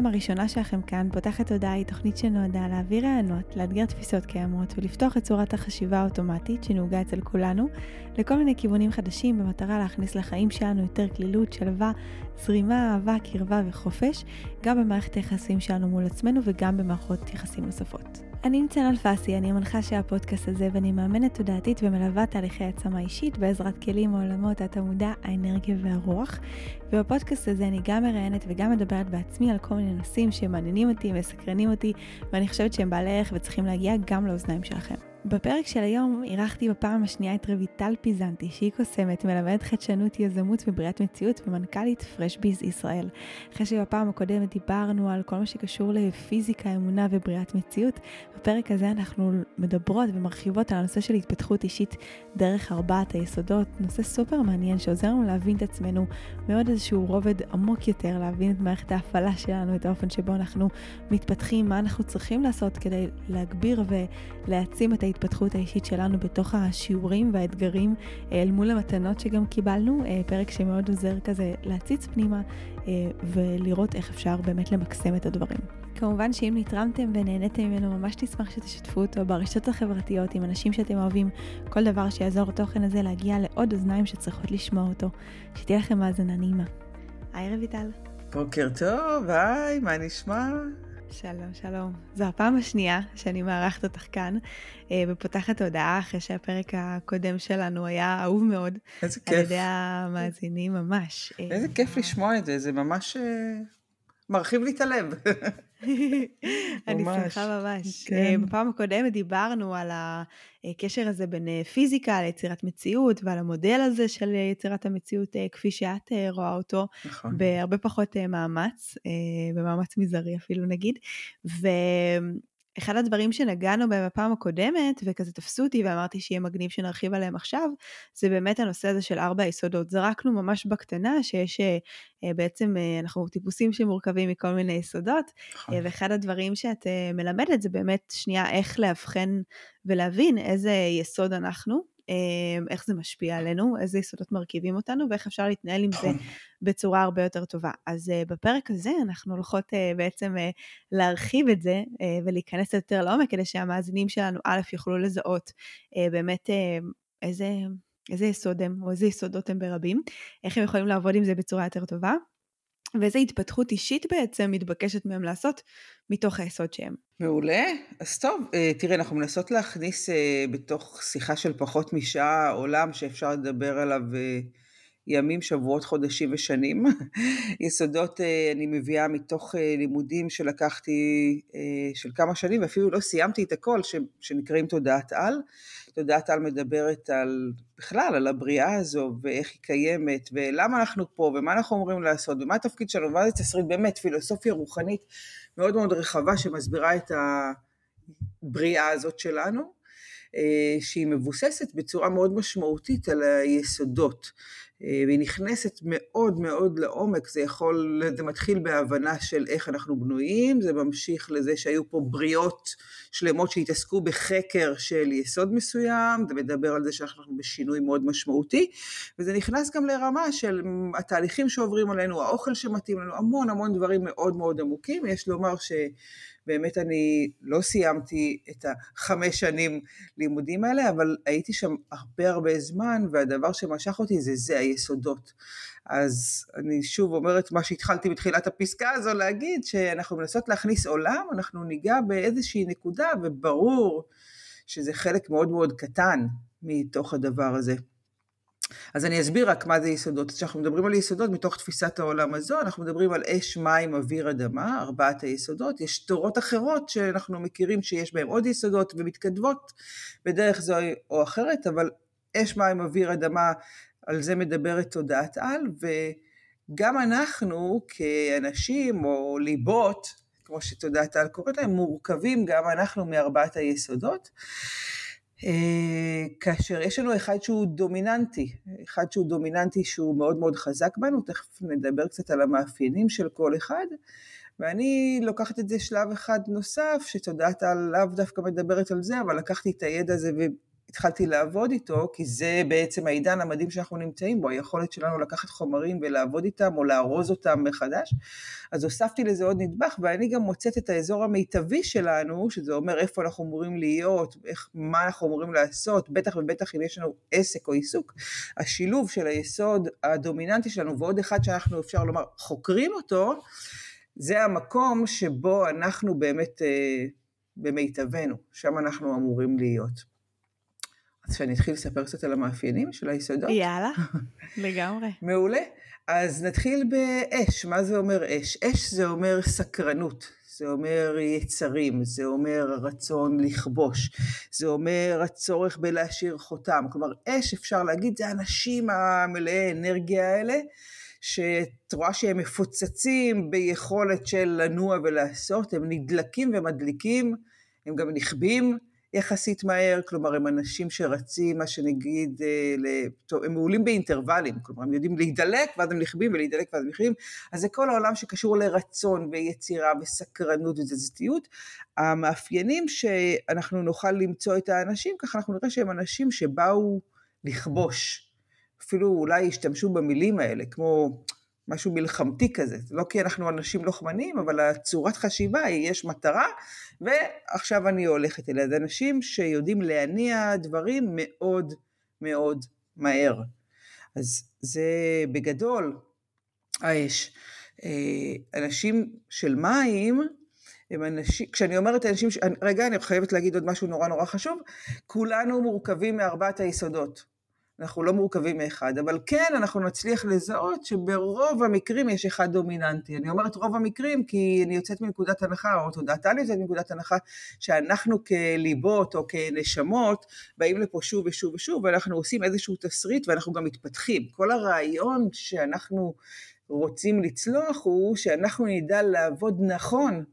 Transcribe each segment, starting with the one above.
הפעם הראשונה שלכם כאן, פותחת תודעה היא תוכנית שנועדה להעביר רעיונות, לאתגר תפיסות קיימות ולפתוח את צורת החשיבה האוטומטית שנהוגה אצל כולנו לכל מיני כיוונים חדשים במטרה להכניס לחיים שלנו יותר כלילות, שלווה, זרימה, אהבה, קרבה וחופש, גם במערכת היחסים שלנו מול עצמנו וגם במערכות יחסים נוספות. אני ניצן אלפסי, אני המנחה של הפודקאסט הזה ואני מאמנת תודעתית ומלווה תהליכי העצמה אישית בעזרת כלים מעולמות התמודע, האנרגיה והרוח. ובפודקאסט הזה אני גם מראיינת וגם מדברת בעצמי על כל מיני נושאים שמעניינים אותי, מסקרנים אותי, ואני חושבת שהם בעלי ערך וצריכים להגיע גם לאוזניים שלכם. בפרק של היום אירחתי בפעם השנייה את רויטל פיזנטי, שהיא קוסמת, מלמדת חדשנות, יזמות ובריאת מציאות ומנכ"לית פרשביז ישראל. אחרי שבפעם הקודמת דיברנו על כל מה שקשור לפיזיקה, אמונה ובריאת מציאות, בפרק הזה אנחנו מדברות ומרחיבות על הנושא של התפתחות אישית דרך ארבעת היסודות, נושא סופר מעניין שעוזר לנו להבין את עצמנו מאוד איזשהו רובד עמוק יותר, להבין את מערכת ההפעלה שלנו, את האופן שבו אנחנו מתפתחים, מה אנחנו צריכים לעשות כדי להגביר ולהעצים את ההתפתחות האישית שלנו בתוך השיעורים והאתגרים אה, אל מול המתנות שגם קיבלנו, אה, פרק שמאוד עוזר כזה להציץ פנימה אה, ולראות איך אפשר באמת למקסם את הדברים. כמובן שאם נתרמתם ונהניתם ממנו, ממש נשמח שתשתפו אותו ברשתות החברתיות עם אנשים שאתם אוהבים, כל דבר שיעזור לתוכן הזה להגיע לעוד אוזניים שצריכות לשמוע אותו. שתהיה לכם האזנה נעימה. היי רויטל. בוקר טוב, היי, מה נשמע? שלום, שלום. זו הפעם השנייה שאני מארחת אותך כאן, אה, ופותחת הודעה אחרי שהפרק הקודם שלנו היה אהוב מאוד. איזה כיף. על ידי המאזינים ממש. אה, איזה כיף לשמוע את זה, זה ממש אה, מרחיב לי את הלב. אני שמחה ממש. כן. אה, בפעם הקודמת דיברנו על הקשר הזה בין אה, פיזיקה ליצירת מציאות ועל המודל הזה של יצירת המציאות אה, כפי שאת רואה אותו, נכון. בהרבה פחות מאמץ, במאמץ מזערי אפילו נגיד. ו... אחד הדברים שנגענו בהם בפעם הקודמת, וכזה תפסו אותי ואמרתי שיהיה מגניב שנרחיב עליהם עכשיו, זה באמת הנושא הזה של ארבע יסודות. זרקנו ממש בקטנה שיש אה, אה, בעצם, אה, אנחנו טיפוסים שמורכבים מכל מיני יסודות, נכון. ואחד הדברים שאת מלמדת זה באמת שנייה איך לאבחן ולהבין איזה יסוד אנחנו, איך זה משפיע עלינו, איזה יסודות מרכיבים אותנו ואיך אפשר להתנהל עם זה נכון. בצורה הרבה יותר טובה. אז uh, בפרק הזה אנחנו הולכות uh, בעצם uh, להרחיב את זה ולהיכנס יותר לעומק כדי שהמאזינים שלנו א' יוכלו לזהות באמת איזה, איזה יסוד הם או איזה יסודות הם ברבים, איך הם יכולים לעבוד עם זה בצורה יותר טובה. ואיזה התפתחות אישית בעצם מתבקשת מהם לעשות מתוך היסוד שהם. מעולה. אז טוב, אה, תראה, אנחנו מנסות להכניס אה, בתוך שיחה של פחות משעה עולם שאפשר לדבר עליו אה, ימים, שבועות, חודשים ושנים. יסודות אני מביאה מתוך לימודים שלקחתי של כמה שנים, ואפילו לא סיימתי את הכל, שנקראים תודעת על. תודעת על מדברת על, בכלל, על הבריאה הזו, ואיך היא קיימת, ולמה אנחנו פה, ומה אנחנו אמורים לעשות, ומה התפקיד שלנו, ומה זה תסריט, באמת, פילוסופיה רוחנית מאוד מאוד רחבה שמסבירה את הבריאה הזאת שלנו, אה, שהיא מבוססת בצורה מאוד משמעותית על היסודות. אה, והיא נכנסת מאוד מאוד לעומק, זה יכול, זה מתחיל בהבנה של איך אנחנו בנויים, זה ממשיך לזה שהיו פה בריאות שלמות שהתעסקו בחקר של יסוד מסוים, זה מדבר על זה שאנחנו בשינוי מאוד משמעותי, וזה נכנס גם לרמה של התהליכים שעוברים עלינו, האוכל שמתאים לנו, המון המון דברים מאוד מאוד עמוקים, יש לומר ש... באמת אני לא סיימתי את החמש שנים לימודים האלה, אבל הייתי שם הרבה הרבה זמן, והדבר שמשך אותי זה זה, היסודות. אז אני שוב אומרת מה שהתחלתי בתחילת הפסקה הזו להגיד, שאנחנו מנסות להכניס עולם, אנחנו ניגע באיזושהי נקודה, וברור שזה חלק מאוד מאוד קטן מתוך הדבר הזה. אז אני אסביר רק מה זה יסודות. כשאנחנו מדברים על יסודות מתוך תפיסת העולם הזו, אנחנו מדברים על אש, מים, אוויר, אדמה, ארבעת היסודות. יש תורות אחרות שאנחנו מכירים שיש בהן עוד יסודות ומתכתבות בדרך זו או אחרת, אבל אש, מים, אוויר, אדמה, על זה מדברת תודעת על, וגם אנחנו כאנשים או ליבות, כמו שתודעת על קוראת להם, מורכבים גם אנחנו מארבעת היסודות. אה, כאשר יש לנו אחד שהוא דומיננטי, אחד שהוא דומיננטי שהוא מאוד מאוד חזק בנו, תכף נדבר קצת על המאפיינים של כל אחד, ואני לוקחת את זה שלב אחד נוסף, שתודעת לאו דווקא מדברת על זה, אבל לקחתי את הידע הזה התחלתי לעבוד איתו, כי זה בעצם העידן המדהים שאנחנו נמצאים בו, היכולת שלנו לקחת חומרים ולעבוד איתם או לארוז אותם מחדש. אז הוספתי לזה עוד נדבך, ואני גם מוצאת את האזור המיטבי שלנו, שזה אומר איפה אנחנו אמורים להיות, איך, מה אנחנו אמורים לעשות, בטח ובטח אם יש לנו עסק או עיסוק. השילוב של היסוד הדומיננטי שלנו ועוד אחד שאנחנו אפשר לומר חוקרים אותו, זה המקום שבו אנחנו באמת אה, במיטבנו, שם אנחנו אמורים להיות. אז שאני אתחיל לספר קצת על המאפיינים של היסודות? יאללה, לגמרי. מעולה. אז נתחיל באש, מה זה אומר אש? אש זה אומר סקרנות, זה אומר יצרים, זה אומר רצון לכבוש, זה אומר הצורך בלהשאיר חותם. כלומר, אש אפשר להגיד, זה האנשים המלאי אנרגיה האלה, שאת רואה שהם מפוצצים ביכולת של לנוע ולעשות, הם נדלקים ומדליקים, הם גם נכבים. יחסית מהר, כלומר הם אנשים שרצים, מה שנגיד, אה, הם מעולים באינטרוולים, כלומר הם יודעים להידלק ואז הם נכבים ולהידלק ואז הם נכבים, אז זה כל העולם שקשור לרצון ויצירה וסקרנות ותזזיתיות. המאפיינים שאנחנו נוכל למצוא את האנשים, ככה אנחנו נראה שהם אנשים שבאו לכבוש, אפילו אולי השתמשו במילים האלה, כמו משהו מלחמתי כזה, לא כי אנחנו אנשים לוחמנים, אבל הצורת חשיבה היא, יש מטרה, ועכשיו אני הולכת אליה. זה אנשים שיודעים להניע דברים מאוד מאוד מהר. אז זה בגדול האש. אה, אנשים של מים, הם אנשים, כשאני אומרת אנשים. רגע, אני חייבת להגיד עוד משהו נורא נורא חשוב, כולנו מורכבים מארבעת היסודות. אנחנו לא מורכבים מאחד, אבל כן אנחנו נצליח לזהות שברוב המקרים יש אחד דומיננטי. אני אומרת רוב המקרים כי אני יוצאת מנקודת הנחה, או תודעתה לי יוצאת מנקודת הנחה, שאנחנו כליבות או כנשמות באים לפה שוב ושוב ושוב, ואנחנו עושים איזשהו תסריט ואנחנו גם מתפתחים. כל הרעיון שאנחנו רוצים לצלוח הוא שאנחנו נדע לעבוד נכון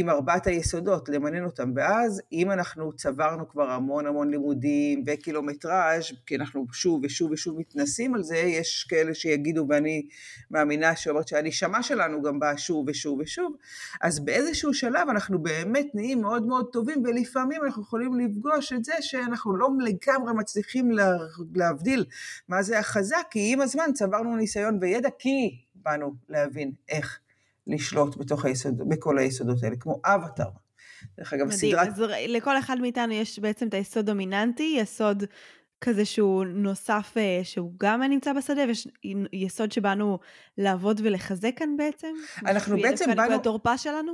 עם ארבעת היסודות, למנן אותם. ואז אם אנחנו צברנו כבר המון המון לימודים וקילומטראז', כי אנחנו שוב ושוב ושוב מתנסים על זה, יש כאלה שיגידו, ואני מאמינה שאומרת שהנשמה שלנו גם באה שוב ושוב ושוב, אז באיזשהו שלב אנחנו באמת נהיים מאוד מאוד טובים, ולפעמים אנחנו יכולים לפגוש את זה שאנחנו לא לגמרי מצליחים להבדיל מה זה החזק, כי עם הזמן צברנו ניסיון וידע, כי באנו להבין איך. לשלוט בתוך היסוד, בכל היסודות האלה, כמו אבטאר. דרך אגב, מדהים. סדרת... אז לכל אחד מאיתנו יש בעצם את היסוד דומיננטי, יסוד כזה שהוא נוסף, אה, שהוא גם נמצא בשדה, ויש יסוד שבאנו לעבוד ולחזק כאן בעצם? אנחנו בעצם באנו... נקודת תורפה שלנו?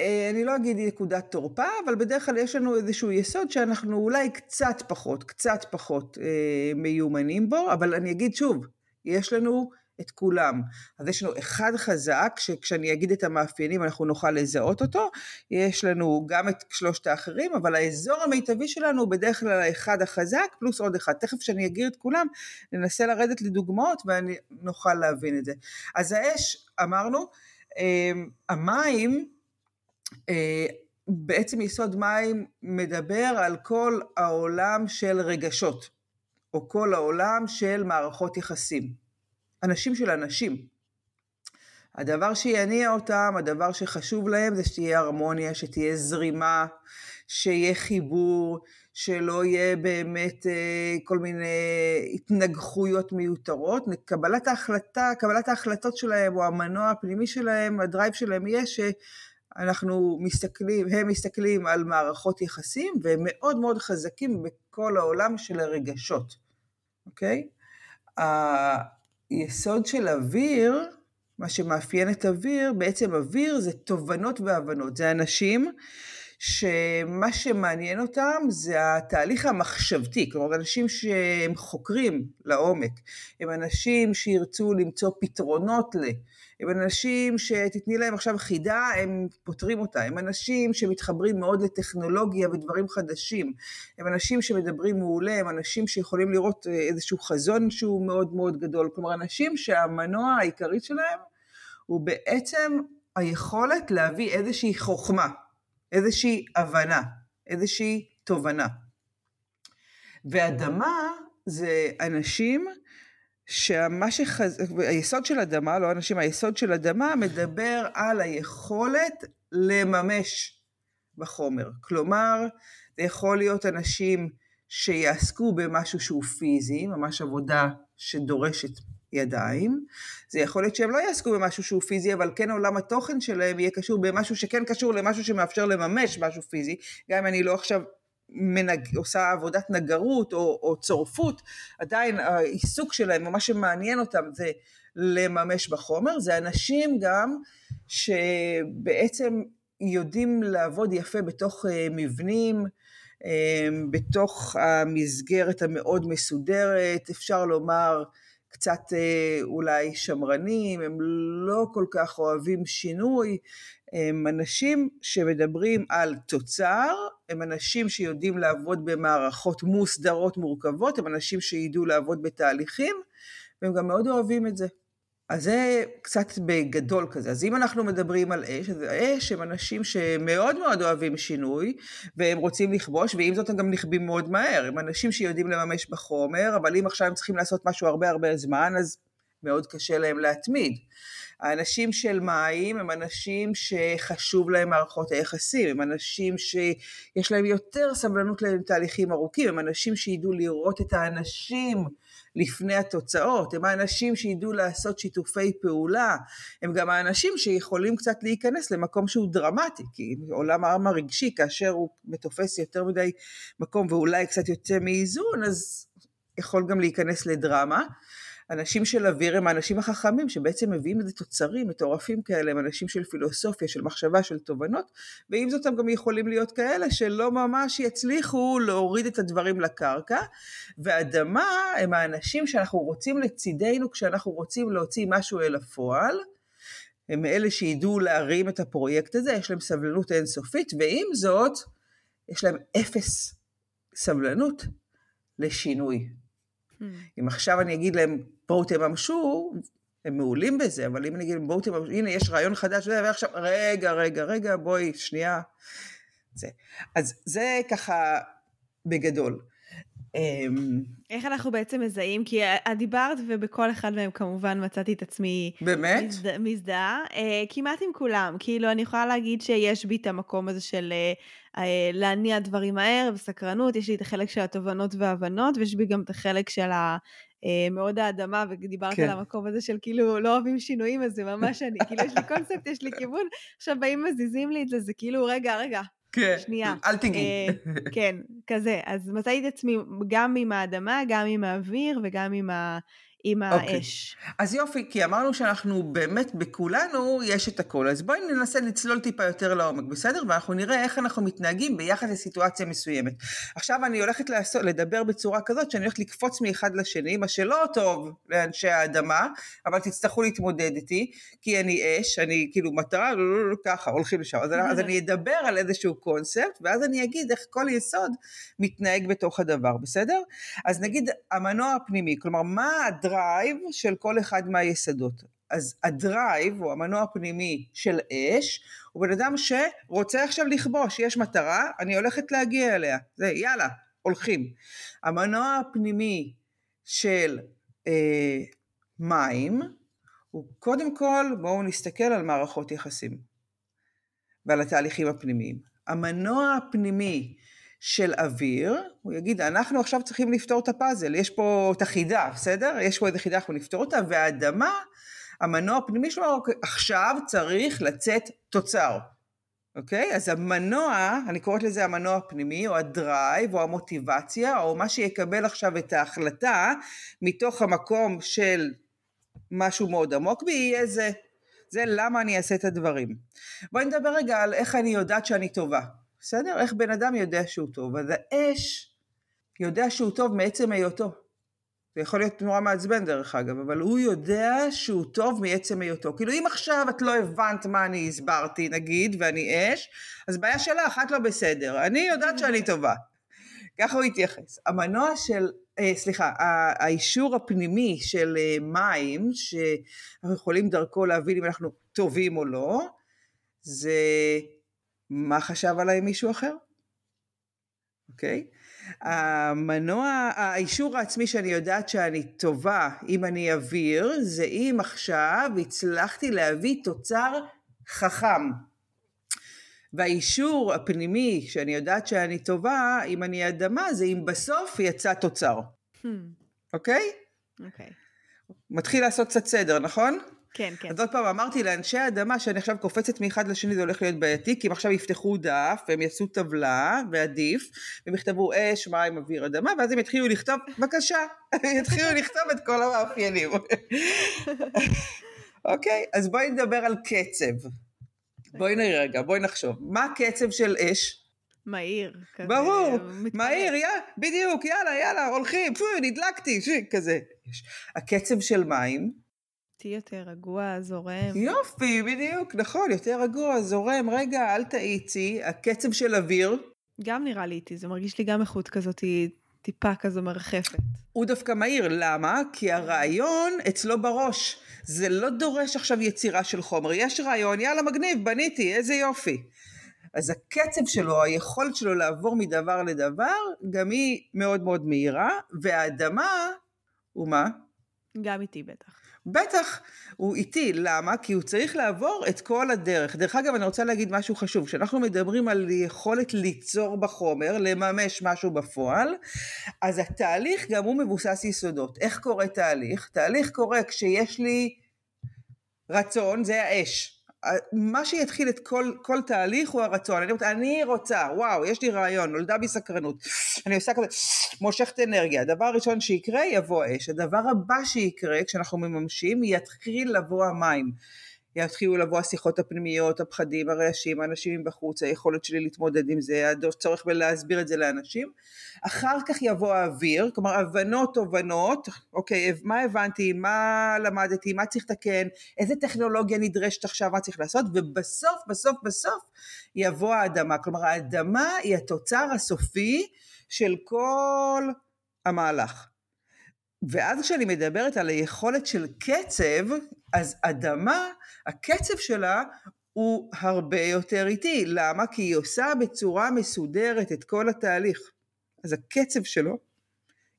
אה, אני לא אגיד נקודת תורפה, אבל בדרך כלל יש לנו איזשהו יסוד שאנחנו אולי קצת פחות, קצת פחות אה, מיומנים בו, אבל אני אגיד שוב, יש לנו את כולם. אז יש לנו אחד חזק, שכשאני אגיד את המאפיינים אנחנו נוכל לזהות אותו, יש לנו גם את שלושת האחרים, אבל האזור המיטבי שלנו הוא בדרך כלל האחד החזק פלוס עוד אחד. תכף כשאני אגיד את כולם, ננסה לרדת לדוגמאות ונוכל להבין את זה. אז האש, אמרנו, אמ, המים, אה, בעצם יסוד מים מדבר על כל העולם של רגשות, או כל העולם של מערכות יחסים. אנשים של אנשים. הדבר שיניע אותם, הדבר שחשוב להם זה שתהיה הרמוניה, שתהיה זרימה, שיהיה חיבור, שלא יהיה באמת אה, כל מיני התנגחויות מיותרות. קבלת ההחלטה, קבלת ההחלטות שלהם או המנוע הפנימי שלהם, הדרייב שלהם יהיה שאנחנו מסתכלים, הם מסתכלים על מערכות יחסים והם מאוד מאוד חזקים בכל העולם של הרגשות, אוקיי? יסוד של אוויר, מה שמאפיין את אוויר, בעצם אוויר זה תובנות והבנות, זה אנשים שמה שמעניין אותם זה התהליך המחשבתי, כלומר אנשים שהם חוקרים לעומק, הם אנשים שירצו למצוא פתרונות ל... הם אנשים שתתני להם עכשיו חידה, הם פותרים אותה, הם אנשים שמתחברים מאוד לטכנולוגיה ודברים חדשים, הם אנשים שמדברים מעולה, הם אנשים שיכולים לראות אה, איזשהו חזון שהוא מאוד מאוד גדול, כלומר אנשים שהמנוע העיקרי שלהם הוא בעצם היכולת להביא איזושהי חוכמה, איזושהי הבנה, איזושהי תובנה. ואדמה זה אנשים שמה שחז... היסוד של אדמה, לא אנשים, היסוד של אדמה מדבר על היכולת לממש בחומר. כלומר, זה יכול להיות אנשים שיעסקו במשהו שהוא פיזי, ממש עבודה שדורשת ידיים. זה יכול להיות שהם לא יעסקו במשהו שהוא פיזי, אבל כן עולם התוכן שלהם יהיה קשור במשהו שכן קשור למשהו שמאפשר לממש משהו פיזי. גם אם אני לא עכשיו מנג, עושה עבודת נגרות או, או צורפות, עדיין העיסוק שלהם, או מה שמעניין אותם זה לממש בחומר. זה אנשים גם שבעצם יודעים לעבוד יפה בתוך אה, מבנים, אה, בתוך המסגרת המאוד מסודרת, אפשר לומר קצת אה, אולי שמרנים, הם לא כל כך אוהבים שינוי, הם אנשים שמדברים על תוצר, הם אנשים שיודעים לעבוד במערכות מוסדרות מורכבות, הם אנשים שידעו לעבוד בתהליכים, והם גם מאוד אוהבים את זה. אז זה קצת בגדול כזה. אז אם אנחנו מדברים על אש, אז אש הם אנשים שמאוד מאוד אוהבים שינוי, והם רוצים לכבוש, ועם זאת הם גם נכבים מאוד מהר. הם אנשים שיודעים לממש בחומר, אבל אם עכשיו הם צריכים לעשות משהו הרבה הרבה זמן, אז מאוד קשה להם להתמיד. האנשים של מים הם אנשים שחשוב להם מערכות היחסים, הם אנשים שיש להם יותר סבלנות לתהליכים ארוכים, הם אנשים שידעו לראות את האנשים לפני התוצאות, הם האנשים שידעו לעשות שיתופי פעולה, הם גם האנשים שיכולים קצת להיכנס למקום שהוא דרמטי, כי עולם העם הרגשי, כאשר הוא מתופס יותר מדי מקום ואולי קצת יוצא מאיזון, אז יכול גם להיכנס לדרמה. אנשים של אוויר הם האנשים החכמים שבעצם מביאים איזה תוצרים מטורפים כאלה, הם אנשים של פילוסופיה, של מחשבה, של תובנות, ועם זאת הם גם יכולים להיות כאלה שלא ממש יצליחו להוריד את הדברים לקרקע, ואדמה הם האנשים שאנחנו רוצים לצידנו כשאנחנו רוצים להוציא משהו אל הפועל, הם אלה שידעו להרים את הפרויקט הזה, יש להם סבלנות אינסופית, ועם זאת, יש להם אפס סבלנות לשינוי. Hmm. אם עכשיו אני אגיד להם, בואו תממשו, הם מעולים בזה, אבל אם אני אגיד בואו תממשו, הנה יש רעיון חדש, ועכשיו, רגע, רגע, רגע, בואי, שנייה. זה. אז זה ככה בגדול. אמ, איך אנחנו בעצם מזהים? כי את דיברת ובכל אחד מהם כמובן מצאתי את עצמי... באמת? מזד... מזדהה. אה, כמעט עם כולם. כאילו, אני יכולה להגיד שיש בי את המקום הזה של אה, אה, להניע דברים מהר וסקרנות, יש לי את החלק של התובנות וההבנות, ויש בי גם את החלק של ה... מאוד האדמה, ודיברת כן. על המקום הזה של כאילו לא אוהבים שינויים, אז זה ממש אני, כאילו יש לי קונספט, יש לי כיוון, עכשיו באים מזיזים לי את זה, זה כאילו רגע, רגע, כן, שנייה. אל תיגעי. כן, כזה. אז מצאתי את עצמי גם עם האדמה, גם עם האוויר וגם עם ה... עם אוקיי. האש. Okay. אז יופי, כי אמרנו שאנחנו באמת בכולנו יש את הכל. אז בואי ננסה לצלול טיפה יותר לעומק, בסדר? ואנחנו נראה איך אנחנו מתנהגים ביחס לסיטואציה מסוימת. עכשיו אני הולכת לעשות, לדבר בצורה כזאת שאני הולכת לקפוץ מאחד לשני, מה שלא טוב לאנשי האדמה, אבל תצטרכו להתמודד איתי, כי אני אש, אני כאילו מטרה, לא, לא, לא, ככה, הולכים לשם. אז, אז אני אדבר על איזשהו קונספט, ואז אני אגיד איך כל יסוד מתנהג בתוך הדבר, בסדר? אז נגיד המנוע הפנימי, כלומר מה הדרמה ה drive של כל אחד מהיסודות. אז ה drive, הוא המנוע הפנימי של אש, הוא בן אדם שרוצה עכשיו לכבוש, יש מטרה, אני הולכת להגיע אליה. זה, יאללה, הולכים. המנוע הפנימי של אה, מים, הוא קודם כל, בואו נסתכל על מערכות יחסים ועל התהליכים הפנימיים. המנוע הפנימי של אוויר, הוא יגיד, אנחנו עכשיו צריכים לפתור את הפאזל, יש פה את החידה, בסדר? יש פה איזה חידה, אנחנו נפתור אותה, והאדמה, המנוע הפנימי שלו, עכשיו צריך לצאת תוצר, אוקיי? אז המנוע, אני קוראת לזה המנוע הפנימי, או הדרייב, או המוטיבציה, או מה שיקבל עכשיו את ההחלטה, מתוך המקום של משהו מאוד עמוק בי, יהיה זה. זה למה אני אעשה את הדברים. בואי נדבר רגע על איך אני יודעת שאני טובה. בסדר? איך בן אדם יודע שהוא טוב? אז האש יודע שהוא טוב מעצם היותו. זה יכול להיות נורא מעצבן דרך אגב, אבל הוא יודע שהוא טוב מעצם היותו. כאילו אם עכשיו את לא הבנת מה אני הסברתי נגיד, ואני אש, אז בעיה שלך, את לא בסדר. אני יודעת שאני טובה. ככה הוא התייחס. המנוע של, אה, סליחה, האישור הפנימי של אה, מים, שאנחנו יכולים דרכו להבין אם אנחנו טובים או לא, זה מה חשב עליי מישהו אחר? אוקיי? Okay? המנוע, האישור העצמי שאני יודעת שאני טובה אם אני אוויר, זה אם עכשיו הצלחתי להביא תוצר חכם. והאישור הפנימי שאני יודעת שאני טובה, אם אני אדמה, זה אם בסוף יצא תוצר. אוקיי? Hmm. אוקיי. Okay? Okay. מתחיל לעשות קצת סדר, נכון? כן, כן. אז עוד פעם אמרתי לאנשי האדמה שאני עכשיו קופצת מאחד לשני זה הולך להיות בעייתי, כי הם עכשיו יפתחו דף והם יעשו טבלה ועדיף, והם יכתבו אש, מים, אוויר, אדמה, ואז הם יתחילו לכתוב, בבקשה, יתחילו לכתוב את כל המאפיינים. אוקיי, אז בואי נדבר על קצב. בואי נראה רגע, בואי נחשוב. מה הקצב של אש? מהיר. כזה, ברור, מהיר, יאללה, בדיוק, יאללה, יאללה, הולכים, פו, נדלקתי, כזה. הקצב של מים? תהיה יותר רגוע, זורם. יופי, בדיוק, נכון, יותר רגוע, זורם, רגע, אל תאיצי, הקצב של אוויר. גם נראה לי איטי, זה מרגיש לי גם איכות כזאת, טיפה כזו מרחפת. הוא דווקא מהיר, למה? כי הרעיון אצלו בראש. זה לא דורש עכשיו יצירה של חומר, יש רעיון, יאללה מגניב, בניתי, איזה יופי. אז הקצב שלו, היכולת שלו לעבור מדבר לדבר, גם היא מאוד מאוד מהירה, והאדמה, הוא מה? גם איתי בטח. בטח, הוא איטי, למה? כי הוא צריך לעבור את כל הדרך. דרך אגב, אני רוצה להגיד משהו חשוב, כשאנחנו מדברים על יכולת ליצור בחומר, לממש משהו בפועל, אז התהליך גם הוא מבוסס יסודות. איך קורה תהליך? תהליך קורה כשיש לי רצון, זה האש. מה שיתחיל את כל, כל תהליך הוא הרצון. אני, אני רוצה, וואו, יש לי רעיון, נולדה בי סקרנות. אני עושה כזה, מושכת אנרגיה. הדבר הראשון שיקרה, יבוא אש. הדבר הבא שיקרה, כשאנחנו מממשים, יתחיל לבוא המים. יתחילו לבוא השיחות הפנימיות, הפחדים, הרעשים, האנשים מבחוץ, היכולת שלי להתמודד עם זה, הצורך בלהסביר את זה לאנשים. אחר כך יבוא האוויר, כלומר הבנות תובנות, אוקיי, מה הבנתי, מה למדתי, מה צריך לתקן, איזה טכנולוגיה נדרשת עכשיו, מה צריך לעשות, ובסוף, בסוף, בסוף יבוא האדמה. כלומר האדמה היא התוצר הסופי של כל המהלך. ואז כשאני מדברת על היכולת של קצב, אז אדמה, הקצב שלה הוא הרבה יותר איטי. למה? כי היא עושה בצורה מסודרת את כל התהליך. אז הקצב שלו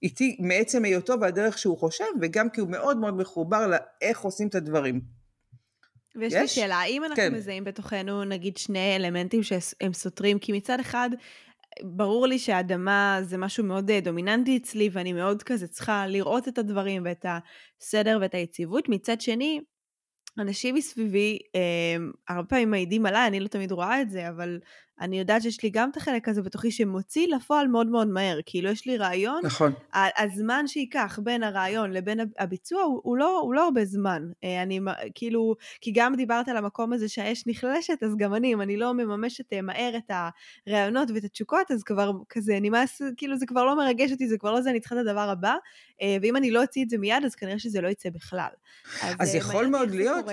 איטי מעצם היותו והדרך שהוא חושב, וגם כי הוא מאוד מאוד מחובר לאיך עושים את הדברים. ויש יש? לי שאלה, האם אנחנו כן. מזהים בתוכנו נגיד שני אלמנטים שהם סותרים? כי מצד אחד ברור לי שהאדמה זה משהו מאוד אה, דומיננטי אצלי, ואני מאוד כזה צריכה לראות את הדברים ואת הסדר ואת היציבות. מצד שני, אנשים מסביבי אה, הרבה פעמים מעידים עליי, אני לא תמיד רואה את זה, אבל אני יודעת שיש לי גם את החלק הזה בתוכי שמוציא לפועל מאוד מאוד מהר. כאילו יש לי רעיון, נכון. הזמן שייקח בין הרעיון לבין הביצוע הוא, הוא, לא, הוא לא הרבה זמן. אה, אני כאילו, כי גם דיברת על המקום הזה שהאש נחלשת, אז גם אני, אם אני לא מממשת אה, מהר את הרעיונות ואת התשוקות, אז כבר כזה נמאס, כאילו זה כבר לא מרגש אותי, זה כבר לא זה, אני צריכה את הדבר הבא. אה, ואם אני לא אוציא את זה מיד, אז כנראה שזה לא יצא בכלל. אז, אז יכול מאוד להיות,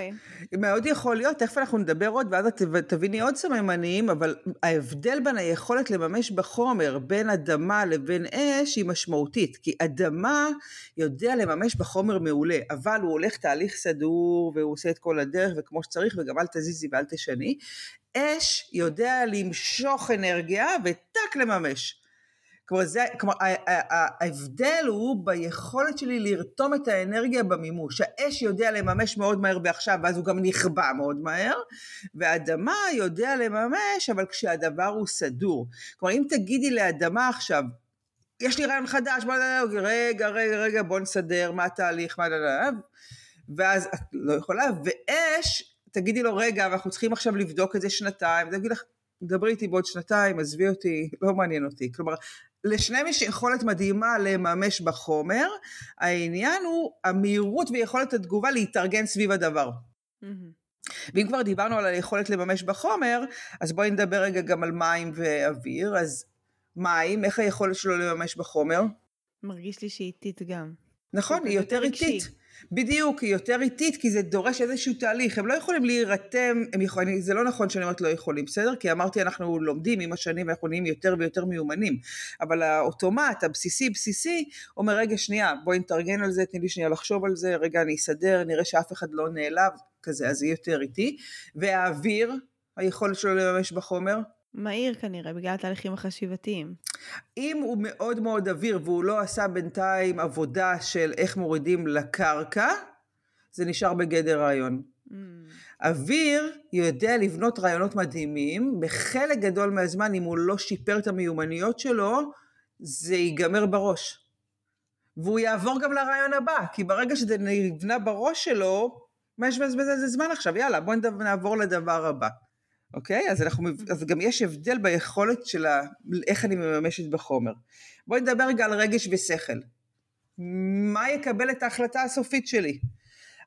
מאוד יכול להיות, תכף אנחנו נדבר עוד, ואז את תביני עוד סממנים, אבל ההבדל בין היכולת לממש בחומר בין אדמה לבין אש היא משמעותית, כי אדמה יודע לממש בחומר מעולה, אבל הוא הולך תהליך סדור והוא עושה את כל הדרך וכמו שצריך וגם אל תזיזי ואל תשני. אש יודע למשוך אנרגיה וטק לממש. כלומר, זה, כלומר ההבדל הוא ביכולת שלי לרתום את האנרגיה במימוש. האש יודע לממש מאוד מהר בעכשיו, ואז הוא גם נכבה מאוד מהר, והאדמה יודע לממש, אבל כשהדבר הוא סדור. כלומר, אם תגידי לאדמה עכשיו, יש לי רעיון חדש, בוא, רגע, רגע, רגע, בוא נסדר, מה התהליך, מה, ואז את לא יכולה, ואש, תגידי לו, רגע, אנחנו צריכים עכשיו לבדוק את זה שנתיים, תגידי לך, דברי איתי בעוד שנתיים, עזבי אותי, לא מעניין אותי. כלומר, לשניהם יש יכולת מדהימה לממש בחומר, העניין הוא המהירות ויכולת התגובה להתארגן סביב הדבר. ואם כבר דיברנו על היכולת לממש בחומר, אז בואי נדבר רגע גם על מים ואוויר. אז מים, איך היכולת שלו לממש בחומר? מרגיש לי שהיא איטית גם. נכון, היא יותר איטית. בדיוק, היא יותר איטית, כי זה דורש איזשהו תהליך, הם לא יכולים להירתם, הם יכולים, זה לא נכון שאני אומרת לא יכולים, בסדר? כי אמרתי אנחנו לומדים עם השנים ואנחנו נהיים יותר ויותר מיומנים, אבל האוטומט, הבסיסי בסיסי, אומר רגע שנייה, בואי נתארגן על זה, תני לי שנייה לחשוב על זה, רגע אני אסדר, נראה שאף אחד לא נעלב, כזה, אז זה יותר איטי, והאוויר, היכולת שלו לממש בחומר, מהיר כנראה, בגלל התהליכים החשיבתיים. אם הוא מאוד מאוד אוויר והוא לא עשה בינתיים עבודה של איך מורידים לקרקע, זה נשאר בגדר רעיון. Mm. אוויר יודע לבנות רעיונות מדהימים, בחלק גדול מהזמן אם הוא לא שיפר את המיומנויות שלו, זה ייגמר בראש. והוא יעבור גם לרעיון הבא, כי ברגע שזה נבנה בראש שלו, מה יש בזה זמן עכשיו? יאללה, בואו נעבור לדבר הבא. אוקיי? אז, אנחנו, אז גם יש הבדל ביכולת של ה, איך אני מממשת בחומר. בואי נדבר רגע על רגש ושכל. מה יקבל את ההחלטה הסופית שלי?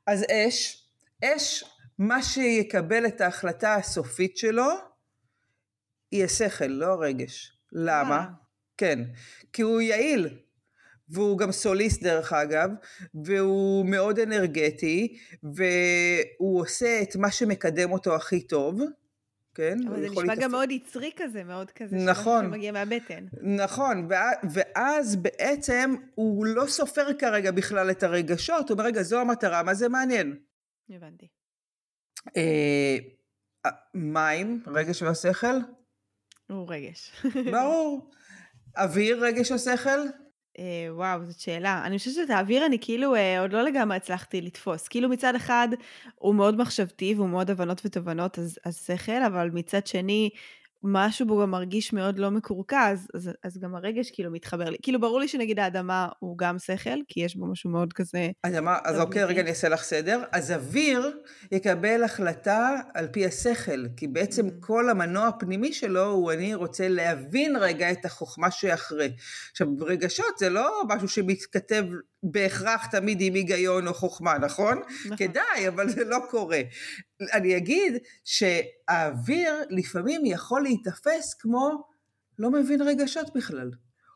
אז אש, אש, מה שיקבל את ההחלטה הסופית שלו, היא השכל, לא הרגש. למה? אה. כן, כי הוא יעיל, והוא גם סוליסט דרך אגב, והוא מאוד אנרגטי, והוא עושה את מה שמקדם אותו הכי טוב, כן? אבל זה נשמע להתעסק... גם מאוד יצרי כזה, מאוד כזה, נכון, שמגיע מהבטן. נכון, ואז בעצם הוא לא סופר כרגע בכלל את הרגשות, הוא אומר, רגע, זו המטרה, מה זה מעניין? הבנתי. אה, מים, רגש והשכל? הוא רגש. ברור. אוויר, רגש או שכל? אה, וואו, זאת שאלה. אני חושבת שאת האוויר אני כאילו אה, עוד לא לגמרי הצלחתי לתפוס. כאילו מצד אחד הוא מאוד מחשבתי והוא מאוד הבנות ותובנות, אז, אז שכל, אבל מצד שני משהו בו גם מרגיש מאוד לא מקורקע, אז, אז גם הרגש כאילו מתחבר לי. כאילו ברור לי שנגיד האדמה הוא גם שכל, כי יש בו משהו מאוד כזה... אדמה, אז אוקיי, רגע אני אעשה לך סדר. אז אוויר יקבל החלטה על פי השכל, כי בעצם mm. כל המנוע הפנימי שלו הוא אני רוצה להבין רגע את החוכמה שאחרי. עכשיו, רגשות זה לא משהו שמתכתב בהכרח תמיד עם היגיון או חוכמה, נכון? נכון. כדאי, אבל זה לא קורה. אני אגיד שהאוויר לפעמים יכול להיתפס כמו לא מבין רגשות בכלל.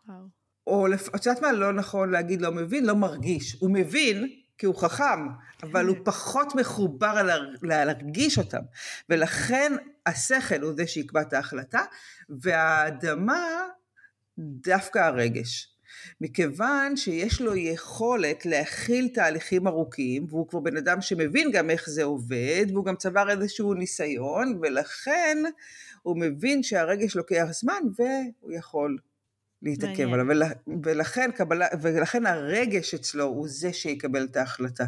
וואו. או את יודעת מה לא נכון להגיד לא מבין? לא מרגיש. הוא מבין כי הוא חכם, אבל הוא פחות מחובר להרגיש אותם. ולכן השכל הוא זה שיקבע את ההחלטה, והאדמה דווקא הרגש. מכיוון שיש לו יכולת להכיל תהליכים ארוכים, והוא כבר בן אדם שמבין גם איך זה עובד, והוא גם צבר איזשהו ניסיון, ולכן הוא מבין שהרגש לוקח זמן, והוא יכול להתעכב עליו, ולכן, קבלה, ולכן הרגש אצלו הוא זה שיקבל את ההחלטה.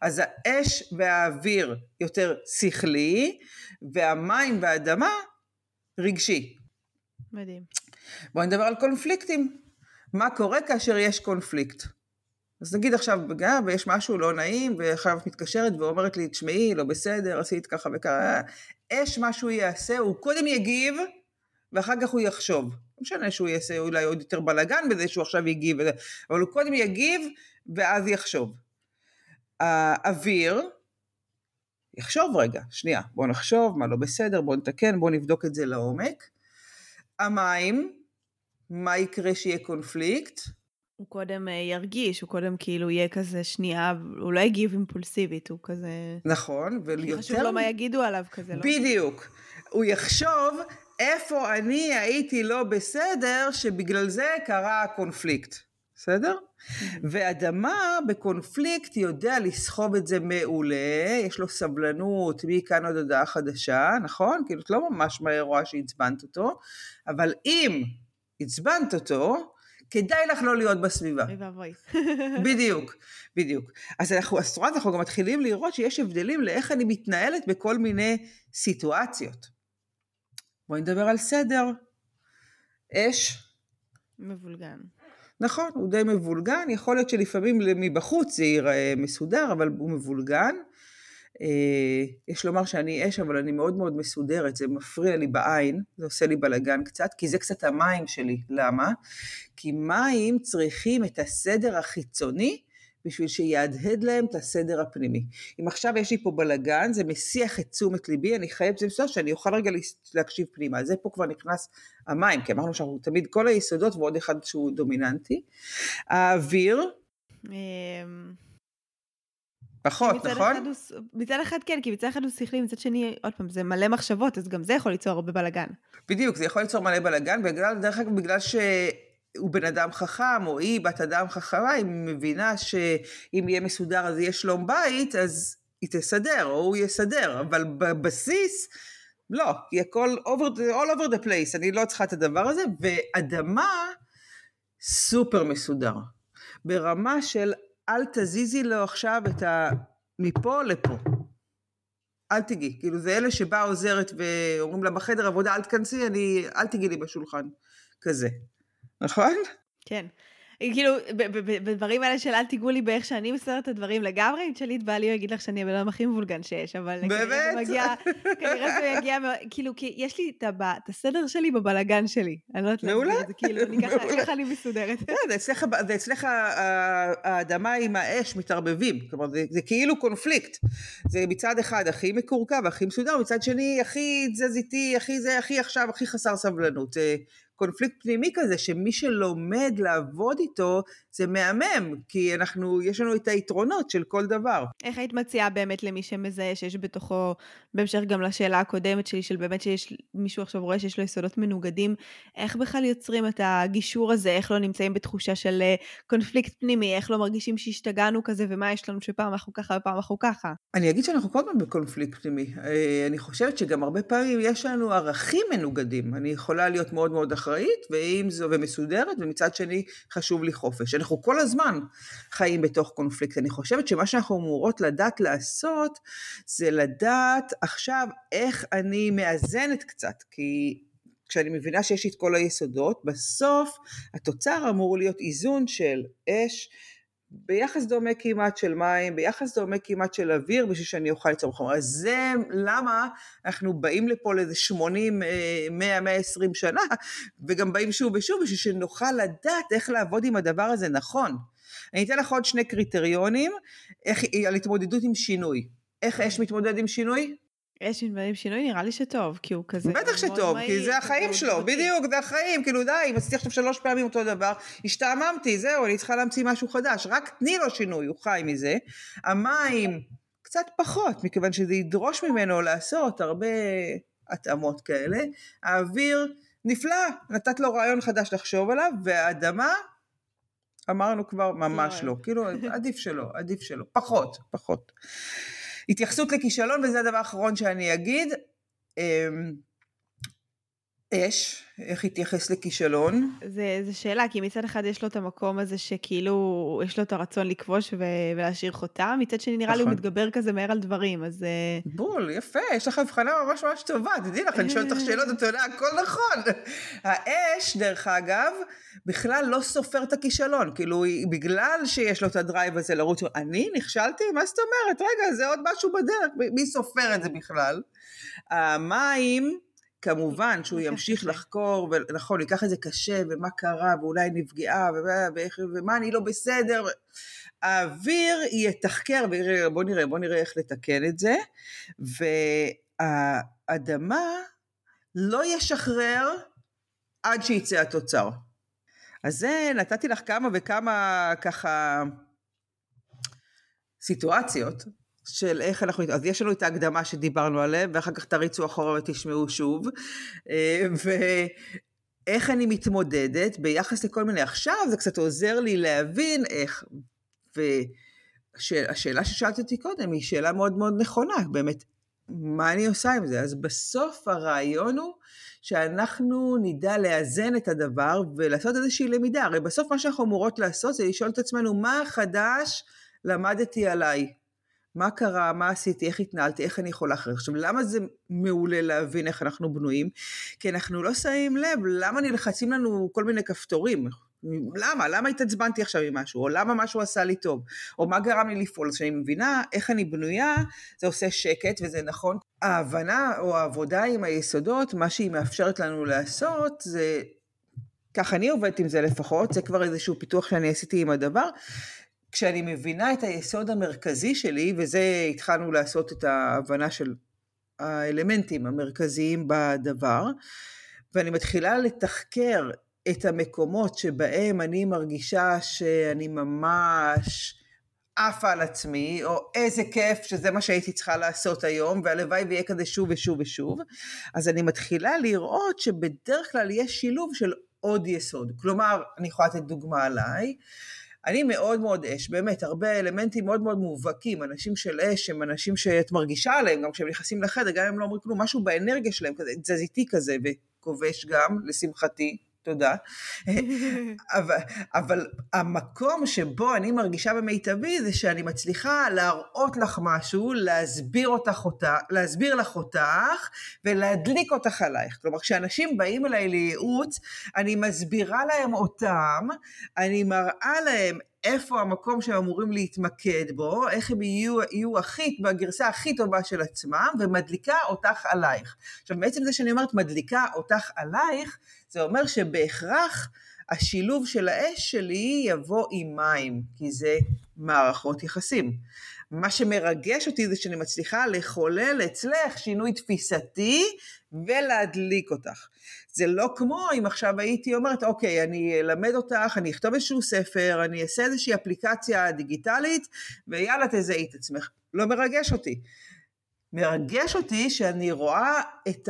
אז האש והאוויר יותר שכלי, והמים והאדמה רגשי. מדהים. בואי נדבר על קונפליקטים. מה קורה כאשר יש קונפליקט. אז נגיד עכשיו בגאה ויש משהו לא נעים, את מתקשרת ואומרת לי, תשמעי, לא בסדר, עשית ככה וככה, אש מה שהוא יעשה, הוא קודם יגיב, ואחר כך הוא יחשוב. לא משנה שהוא יעשה אולי עוד יותר בלאגן בזה שהוא עכשיו יגיב, אבל הוא קודם יגיב, ואז יחשוב. האוויר, יחשוב רגע, שנייה, בוא נחשוב מה לא בסדר, בוא נתקן, בוא נבדוק את זה לעומק. המים, מה יקרה שיהיה קונפליקט? הוא קודם אה, ירגיש, הוא קודם כאילו יהיה כזה שנייה, הוא לא יגיב אימפולסיבית, הוא כזה... נכון, ויותר... חשוב לו מה יגידו עליו כזה, לא? בדיוק. הוא יחשוב איפה אני הייתי לא בסדר, שבגלל זה קרה הקונפליקט. בסדר? ואדמה בקונפליקט יודע לסחוב את זה מעולה, יש לו סבלנות מכאן עוד הודעה חדשה, נכון? כאילו את לא ממש מהר רואה שעצבנת אותו, אבל אם עצבנת אותו, כדאי לך לא להיות בסביבה. אוי ואבוי. בדיוק, בדיוק. אז אנחנו, אז אנחנו גם מתחילים לראות שיש הבדלים לאיך אני מתנהלת בכל מיני סיטואציות. בואי נדבר על סדר. אש. מבולגן. נכון, הוא די מבולגן, יכול להיות שלפעמים מבחוץ זה ייראה מסודר, אבל הוא מבולגן. אה, יש לומר שאני אש, אבל אני מאוד מאוד מסודרת, זה מפריע לי בעין, זה עושה לי בלאגן קצת, כי זה קצת המים שלי. למה? כי מים צריכים את הסדר החיצוני בשביל שיהדהד להם את הסדר הפנימי. אם עכשיו יש לי פה בלאגן, זה מסיח את תשומת ליבי, אני חייבת מסודר שאני אוכל רגע להקשיב פנימה. זה פה כבר נכנס המים, כי אמרנו שאנחנו תמיד כל היסודות ועוד אחד שהוא דומיננטי. האוויר. פחות, נכון? הוא, מצד אחד כן, כי מצד אחד הוא שכלי, מצד שני, עוד פעם, זה מלא מחשבות, אז גם זה יכול ליצור הרבה בלאגן. בדיוק, זה יכול ליצור מלא בלאגן, בגלל, דרך אגב, בגלל שהוא בן אדם חכם, או היא בת אדם חכמה, היא מבינה שאם יהיה מסודר אז יהיה שלום בית, אז היא תסדר, או הוא יסדר, אבל בבסיס, לא, כי הכל over, all over the place, אני לא צריכה את הדבר הזה, ואדמה סופר מסודר. ברמה של אל תזיזי לו עכשיו את ה... מפה לפה. אל תיגעי. כאילו זה אלה שבאה עוזרת ואומרים לה בחדר עבודה אל תכנסי, אני, אל תיגעי לי בשולחן. כזה. נכון? כן. כאילו, בדברים האלה של אל תיגעו לי באיך שאני מסתדרת את הדברים לגמרי, אם תשאלי את בעלי, הוא יגיד לך שאני הבן אדם הכי מבולגן שיש, אבל באמת? כנראה זה יגיע, כאילו, כי יש לי את הסדר שלי בבלגן שלי. אני לא יודעת להגיד את זה, כאילו, ככה אני מסודרת. זה אצלך האדמה עם האש מתערבבים, כלומר, זה כאילו קונפליקט. זה מצד אחד הכי מקורקע והכי מסודר, מצד שני הכי תזזיתי, הכי זה, הכי עכשיו, הכי חסר סבלנות. קונפליקט פנימי כזה, שמי שלומד לעבוד איתו, זה מהמם, כי אנחנו, יש לנו את היתרונות של כל דבר. איך היית מציעה באמת למי שמזהה שיש בתוכו, בהמשך גם לשאלה הקודמת שלי, של באמת שיש מישהו עכשיו רואה שיש לו יסודות מנוגדים, איך בכלל יוצרים את הגישור הזה, איך לא נמצאים בתחושה של אה, קונפליקט פנימי, איך לא מרגישים שהשתגענו כזה, ומה יש לנו שפעם אנחנו ככה ופעם אנחנו ככה? אני אגיד שאנחנו כל הזמן בקונפליקט פנימי. אה, אני חושבת שגם הרבה פעמים יש לנו ערכים מנוגדים. אני יכולה להיות מאוד מאוד אחראית, ועם זו ומסודרת, ומצד שני חשוב לי חופש. אנחנו כל הזמן חיים בתוך קונפליקט. אני חושבת שמה שאנחנו אמורות לדעת לעשות, זה לדעת עכשיו איך אני מאזנת קצת, כי כשאני מבינה שיש לי את כל היסודות, בסוף התוצר אמור להיות איזון של אש, ביחס דומה כמעט של מים, ביחס דומה כמעט של אוויר, בשביל שאני אוכל ליצור חומר. אז זה למה אנחנו באים לפה לאיזה 80, 100, 120 שנה, וגם באים שוב ושוב, בשביל שנוכל לדעת איך לעבוד עם הדבר הזה נכון. אני אתן לך עוד שני קריטריונים איך, על התמודדות עם שינוי. איך אש מתמודד עם שינוי? יש דברים שינוי נראה לי שטוב, כי הוא כזה... בטח שטוב, כי זה החיים שלו, בדיוק, זה החיים, כאילו די, אם עשיתי עכשיו שלוש פעמים אותו דבר, השתעממתי, זהו, אני צריכה להמציא משהו חדש, רק תני לו שינוי, הוא חי מזה. המים, קצת פחות, מכיוון שזה ידרוש ממנו לעשות הרבה התאמות כאלה. האוויר, נפלא, נתת לו רעיון חדש לחשוב עליו, והאדמה, אמרנו כבר, ממש לא. כאילו, עדיף שלא, עדיף שלא, פחות, פחות. התייחסות לכישלון, וזה הדבר האחרון שאני אגיד. אש, איך התייחס לכישלון? זה, זה שאלה, כי מצד אחד יש לו את המקום הזה שכאילו, יש לו את הרצון לכבוש ו- ולהשאיר חותם, מצד שני נראה נכון. לי הוא נכון. מתגבר כזה מהר על דברים, אז... אה, בול, יפה, יש לך הבחנה ממש ממש טובה, תדעי לך, אני שואלת אותך שאלות, אתה יודע, הכל נכון. האש, דרך אגב, בכלל לא סופר את הכישלון, כאילו, בגלל שיש לו את ה drive הזה לרוץ, אני נכשלתי? מה זאת אומרת? רגע, זה עוד משהו בדרך, מי סופר את זה בכלל? המים... כמובן שהוא ימשיך לחקור, ונכון, ייקח את זה קשה, ומה קרה, ואולי נפגעה, ומה אני לא בסדר. האוויר יתחקר, בוא נראה, בוא נראה איך לתקן את זה, והאדמה לא ישחרר עד שיצא התוצר. אז זה, נתתי לך כמה וכמה ככה סיטואציות של איך אנחנו, אז יש לנו את ההקדמה שדיברנו עליה, ואחר כך תריצו אחורה ותשמעו שוב, אה, ואיך אני מתמודדת ביחס לכל מיני, עכשיו זה קצת עוזר לי להבין איך, והשאלה ששאלת אותי קודם היא שאלה מאוד מאוד נכונה, באמת, מה אני עושה עם זה? אז בסוף הרעיון הוא שאנחנו נדע לאזן את הדבר ולעשות איזושהי למידה. הרי בסוף מה שאנחנו אמורות לעשות זה לשאול את עצמנו מה חדש למדתי עליי. מה קרה, מה עשיתי, איך התנהלתי, איך אני יכולה אחרת. עכשיו, למה זה מעולה להבין איך אנחנו בנויים? כי אנחנו לא שמים לב למה נלחצים לנו כל מיני כפתורים. למה? למה התעצבנתי עכשיו עם משהו? או למה משהו עשה לי טוב? או מה גרם לי לפעול? אז כשאני מבינה איך אני בנויה, זה עושה שקט וזה נכון. ההבנה או העבודה עם היסודות, מה שהיא מאפשרת לנו לעשות זה ככה אני עובדת עם זה לפחות, זה כבר איזשהו פיתוח שאני עשיתי עם הדבר, כשאני מבינה את היסוד המרכזי שלי, וזה התחלנו לעשות את ההבנה של האלמנטים המרכזיים בדבר, ואני מתחילה לתחקר את המקומות שבהם אני מרגישה שאני ממש עפה על עצמי, או איזה כיף שזה מה שהייתי צריכה לעשות היום, והלוואי ויהיה כזה שוב ושוב ושוב, אז אני מתחילה לראות שבדרך כלל יש שילוב של עוד יסוד. כלומר, אני יכולה לתת דוגמה עליי, אני מאוד מאוד אש, באמת, הרבה אלמנטים מאוד מאוד מובהקים, אנשים של אש הם אנשים שאת מרגישה עליהם, גם כשהם נכנסים לחדר, גם אם הם לא אומרים כלום, משהו באנרגיה שלהם, כזה תזזיתי כזה, וכובש גם, לשמחתי, תודה. אבל, אבל המקום שבו אני מרגישה במיטבי זה שאני מצליחה להראות לך משהו, להסביר, אותך אותה, להסביר לך אותך ולהדליק אותך עלייך. כלומר, כשאנשים באים אליי לייעוץ, אני מסבירה להם אותם, אני מראה להם איפה המקום שהם אמורים להתמקד בו, איך הם יהיו, יהיו הכי, בגרסה הכי טובה של עצמם, ומדליקה אותך עלייך. עכשיו, בעצם זה שאני אומרת מדליקה אותך עלייך, זה אומר שבהכרח השילוב של האש שלי יבוא עם מים, כי זה מערכות יחסים. מה שמרגש אותי זה שאני מצליחה לחולל אצלך שינוי תפיסתי ולהדליק אותך. זה לא כמו אם עכשיו הייתי אומרת, אוקיי, אני אלמד אותך, אני אכתוב איזשהו ספר, אני אעשה איזושהי אפליקציה דיגיטלית, ויאללה תזהי את עצמך. לא מרגש אותי. מרגש אותי שאני רואה את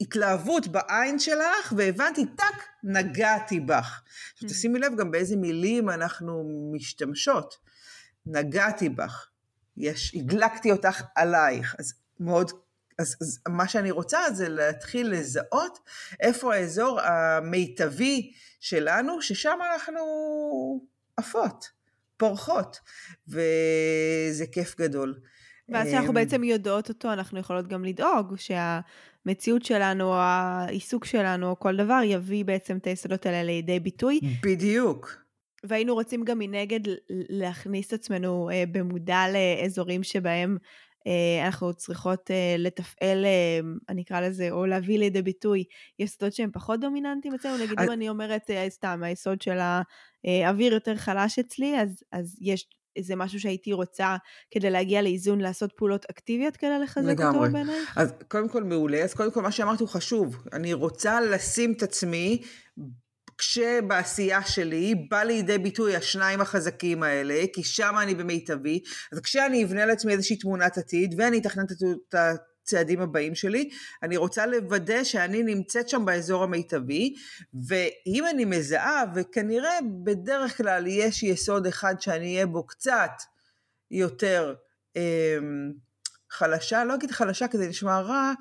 ההתלהבות בעין שלך, והבנתי, טאק, נגעתי בך. עכשיו mm. תשימי לב גם באיזה מילים אנחנו משתמשות. נגעתי בך, יש, הדלקתי אותך עלייך, אז מאוד אז, אז מה שאני רוצה זה להתחיל לזהות איפה האזור המיטבי שלנו, ששם אנחנו עפות, פורחות, וזה כיף גדול. ואז כשאנחנו אמ, בעצם יודעות אותו, אנחנו יכולות גם לדאוג שהמציאות שלנו, העיסוק שלנו, או כל דבר, יביא בעצם את היסודות האלה לידי ביטוי. בדיוק. והיינו רוצים גם מנגד להכניס את עצמנו אה, במודע לאזורים שבהם אנחנו צריכות אה, לתפעל, אה, אני אקרא לזה, או להביא לידי ביטוי יסודות שהם פחות דומיננטיים אצלנו, נגיד אם אני אומרת סתם, היסוד של האוויר יותר חלש אצלי, אז, אז יש איזה משהו שהייתי רוצה כדי להגיע לאיזון, לעשות פעולות אקטיביות כדי לחזק לגמרי. אותו בעינייך? אז קודם כל מעולה, אז קודם כל מה שאמרת הוא חשוב. אני רוצה לשים את עצמי כשבעשייה שלי בא לידי ביטוי השניים החזקים האלה, כי שם אני במיטבי, אז כשאני אבנה לעצמי איזושהי תמונת עתיד ואני אתכנן את הצעדים הבאים שלי, אני רוצה לוודא שאני נמצאת שם באזור המיטבי, ואם אני מזהה, וכנראה בדרך כלל יש יסוד אחד שאני אהיה בו קצת יותר אמ, חלשה, לא אגיד חלשה כי זה נשמע רע,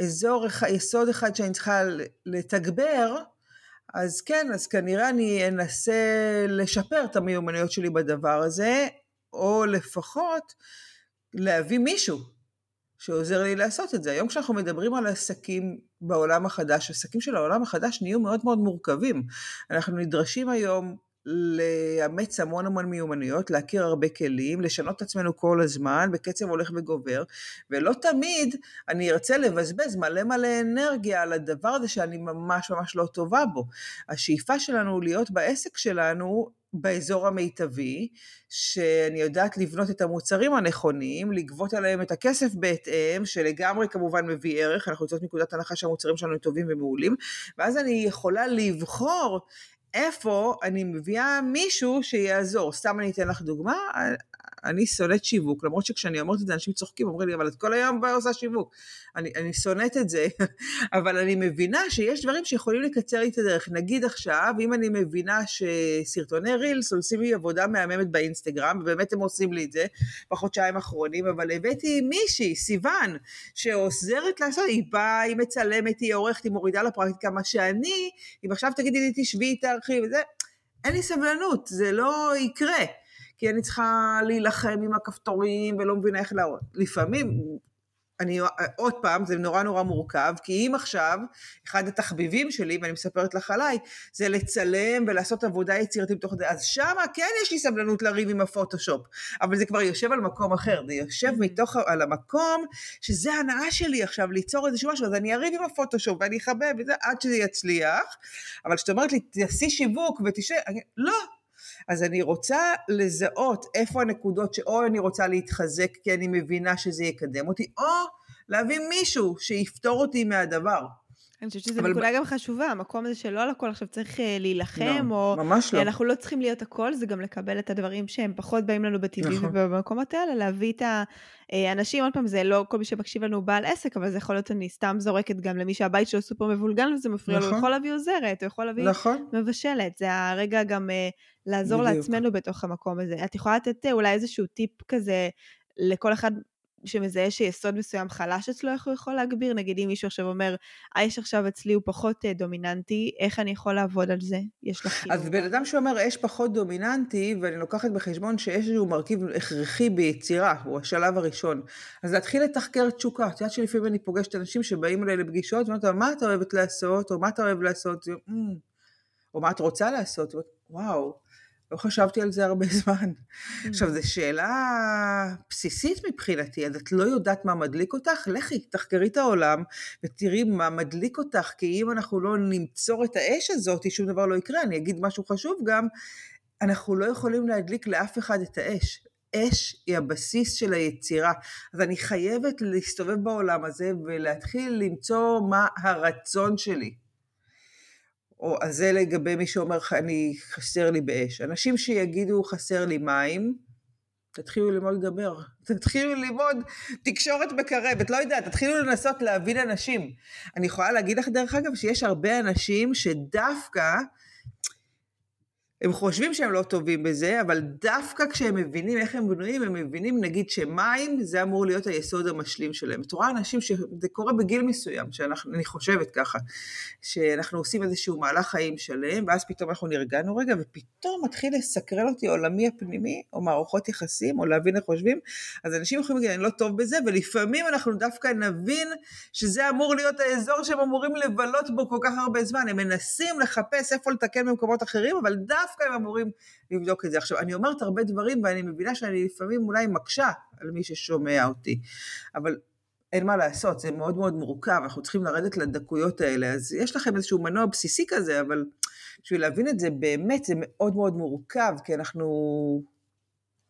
אזור, יסוד אחד שאני צריכה לתגבר, אז כן, אז כנראה אני אנסה לשפר את המיומנויות שלי בדבר הזה, או לפחות להביא מישהו שעוזר לי לעשות את זה. היום כשאנחנו מדברים על עסקים בעולם החדש, עסקים של העולם החדש נהיו מאוד מאוד מורכבים. אנחנו נדרשים היום לאמץ המון המון מיומנויות, להכיר הרבה כלים, לשנות את עצמנו כל הזמן בקצב הולך וגובר, ולא תמיד אני ארצה לבזבז מלא מלא אנרגיה על הדבר הזה שאני ממש ממש לא טובה בו. השאיפה שלנו להיות בעסק שלנו באזור המיטבי, שאני יודעת לבנות את המוצרים הנכונים, לגבות עליהם את הכסף בהתאם, שלגמרי כמובן מביא ערך, אנחנו יוצאות מנקודת הנחה שהמוצרים שלנו טובים ומעולים, ואז אני יכולה לבחור איפה אני מביאה מישהו שיעזור. סתם אני אתן לך דוגמה, אני שונאת שיווק, למרות שכשאני אומרת את זה אנשים צוחקים, אומרים לי, אבל את כל היום עושה שיווק. אני, אני שונאת את זה, אבל אני מבינה שיש דברים שיכולים לקצר לי את הדרך. נגיד עכשיו, אם אני מבינה שסרטוני רילס עושים לי עבודה מהממת באינסטגרם, ובאמת הם עושים לי את זה בחודשיים האחרונים, אבל הבאתי מישהי, סיוון, שעוזרת לעשות, היא באה, היא מצלמת, היא עורכת, היא מורידה לפרקטיקה, מה שאני, אם עכשיו תגידי לי תשבי, תערכי וזה, אין לי סבלנות, זה לא יקרה. כי אני צריכה להילחם עם הכפתורים ולא מבינה איך להראות. לפעמים, אני, עוד פעם, זה נורא נורא מורכב, כי אם עכשיו, אחד התחביבים שלי, ואני מספרת לך עליי, זה לצלם ולעשות עבודה יצירתית בתוך זה, אז שמה כן יש לי סבלנות לריב עם הפוטושופ, אבל זה כבר יושב על מקום אחר, זה יושב מתוך, על המקום, שזה הנאה שלי עכשיו, ליצור איזשהו משהו, אז אני אריב עם הפוטושופ ואני אחבב וזה, עד שזה יצליח, אבל כשאת אומרת לי, תעשי שיווק ותשאר, לא, אז אני רוצה לזהות איפה הנקודות שאו אני רוצה להתחזק כי אני מבינה שזה יקדם אותי, או להביא מישהו שיפתור אותי מהדבר. אני חושבת שזו נקודה גם חשובה, המקום הזה שלא על הכל עכשיו צריך אה, להילחם, לא, או... ממש לא. אנחנו לא צריכים להיות הכל, זה גם לקבל את הדברים שהם פחות באים לנו בטבעי נכון. ובמקומות האלה, להביא את האנשים, עוד פעם, זה לא כל מי שמקשיב לנו הוא בעל עסק, אבל זה יכול להיות, אני סתם זורקת גם למי שהבית שלו סופר מבולגן וזה מפריע לו, הוא נכון. יכול להביא עוזרת, הוא יכול להביא נכון, מבשלת, זה הרגע גם אה, לעזור בדיוק. לעצמנו בתוך המקום הזה. את יכולה לתת אה, אולי איזשהו טיפ כזה לכל אחד שמזהה שיסוד מסוים חלש אצלו, איך הוא יכול להגביר? נגיד אם מישהו עכשיו אומר, האש עכשיו אצלי הוא פחות אה, דומיננטי, איך אני יכול לעבוד על זה? יש לך כאילו... אז בן אדם שאומר אש פחות דומיננטי, ואני לוקחת בחשבון שאש הוא מרכיב הכרחי ביצירה, הוא השלב הראשון. אז להתחיל לתחקר תשוקה. את יודעת שלפעמים אני פוגשת אנשים שבאים אליי לפגישות, ואומרת להם, מה את אוהבת לעשות, או מה אתה אוהב לעשות, "אמ", או מה את רוצה לעשות, וואו, לא חשבתי על זה הרבה זמן. עכשיו, זו שאלה בסיסית מבחינתי, אז את לא יודעת מה מדליק אותך? לכי, תחקרי את העולם ותראי מה מדליק אותך, כי אם אנחנו לא נמצור את האש הזאת, שום דבר לא יקרה. אני אגיד משהו חשוב גם, אנחנו לא יכולים להדליק לאף אחד את האש. אש היא הבסיס של היצירה. אז אני חייבת להסתובב בעולם הזה ולהתחיל למצוא מה הרצון שלי. או אז זה לגבי מי שאומר, אני חסר לי באש. אנשים שיגידו חסר לי מים, תתחילו ללמוד לדבר. תתחילו ללמוד תקשורת מקרבת, לא יודעת, תתחילו לנסות להבין אנשים. אני יכולה להגיד לך דרך אגב שיש הרבה אנשים שדווקא הם חושבים שהם לא טובים בזה, אבל דווקא כשהם מבינים איך הם בנויים, הם מבינים נגיד שמים זה אמור להיות היסוד המשלים שלהם. את רואה אנשים שזה קורה בגיל מסוים, שאני חושבת ככה, שאנחנו עושים איזשהו מהלך חיים שלם, ואז פתאום אנחנו נרגענו רגע, ופתאום מתחיל לסקרן אותי עולמי הפנימי, או מערכות יחסים, או להבין איך חושבים, אז אנשים יכולים להגיד, אני לא טוב בזה, ולפעמים אנחנו דווקא נבין שזה אמור להיות האזור שהם אמורים לבלות בו כל כך הרבה זמן. הם מנסים לחפש איפה לתקן במקומות אחרים, אבל דווקא דווקא הם אמורים לבדוק את זה. עכשיו, אני אומרת הרבה דברים ואני מבינה שאני לפעמים אולי מקשה על מי ששומע אותי, אבל אין מה לעשות, זה מאוד מאוד מורכב, אנחנו צריכים לרדת לדקויות האלה, אז יש לכם איזשהו מנוע בסיסי כזה, אבל בשביל להבין את זה באמת זה מאוד מאוד מורכב, כי אנחנו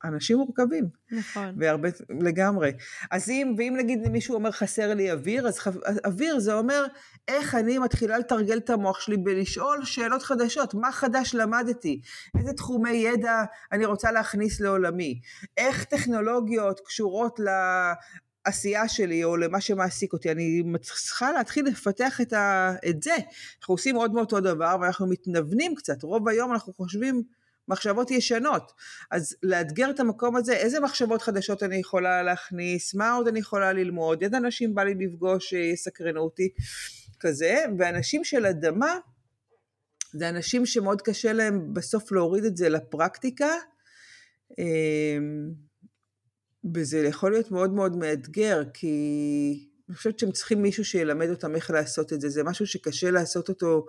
אנשים מורכבים. נכון. והרבה, לגמרי. אז אם, ואם נגיד מישהו אומר חסר לי אוויר, אז חו, אוויר זה אומר איך אני מתחילה לתרגל את המוח שלי בלשאול שאלות חדשות, מה חדש למדתי, איזה תחומי ידע אני רוצה להכניס לעולמי, איך טכנולוגיות קשורות ל... עשייה שלי או למה שמעסיק אותי, אני צריכה להתחיל לפתח את, ה, את זה. אנחנו עושים עוד מאותו דבר ואנחנו מתנוונים קצת, רוב היום אנחנו חושבים מחשבות ישנות. אז לאתגר את המקום הזה, איזה מחשבות חדשות אני יכולה להכניס, מה עוד אני יכולה ללמוד, איזה אנשים בא לי לפגוש שיסקרנו אותי, כזה, ואנשים של אדמה, זה אנשים שמאוד קשה להם בסוף להוריד את זה לפרקטיקה, וזה יכול להיות מאוד מאוד מאתגר, כי אני חושבת שהם צריכים מישהו שילמד אותם איך לעשות את זה, זה משהו שקשה לעשות אותו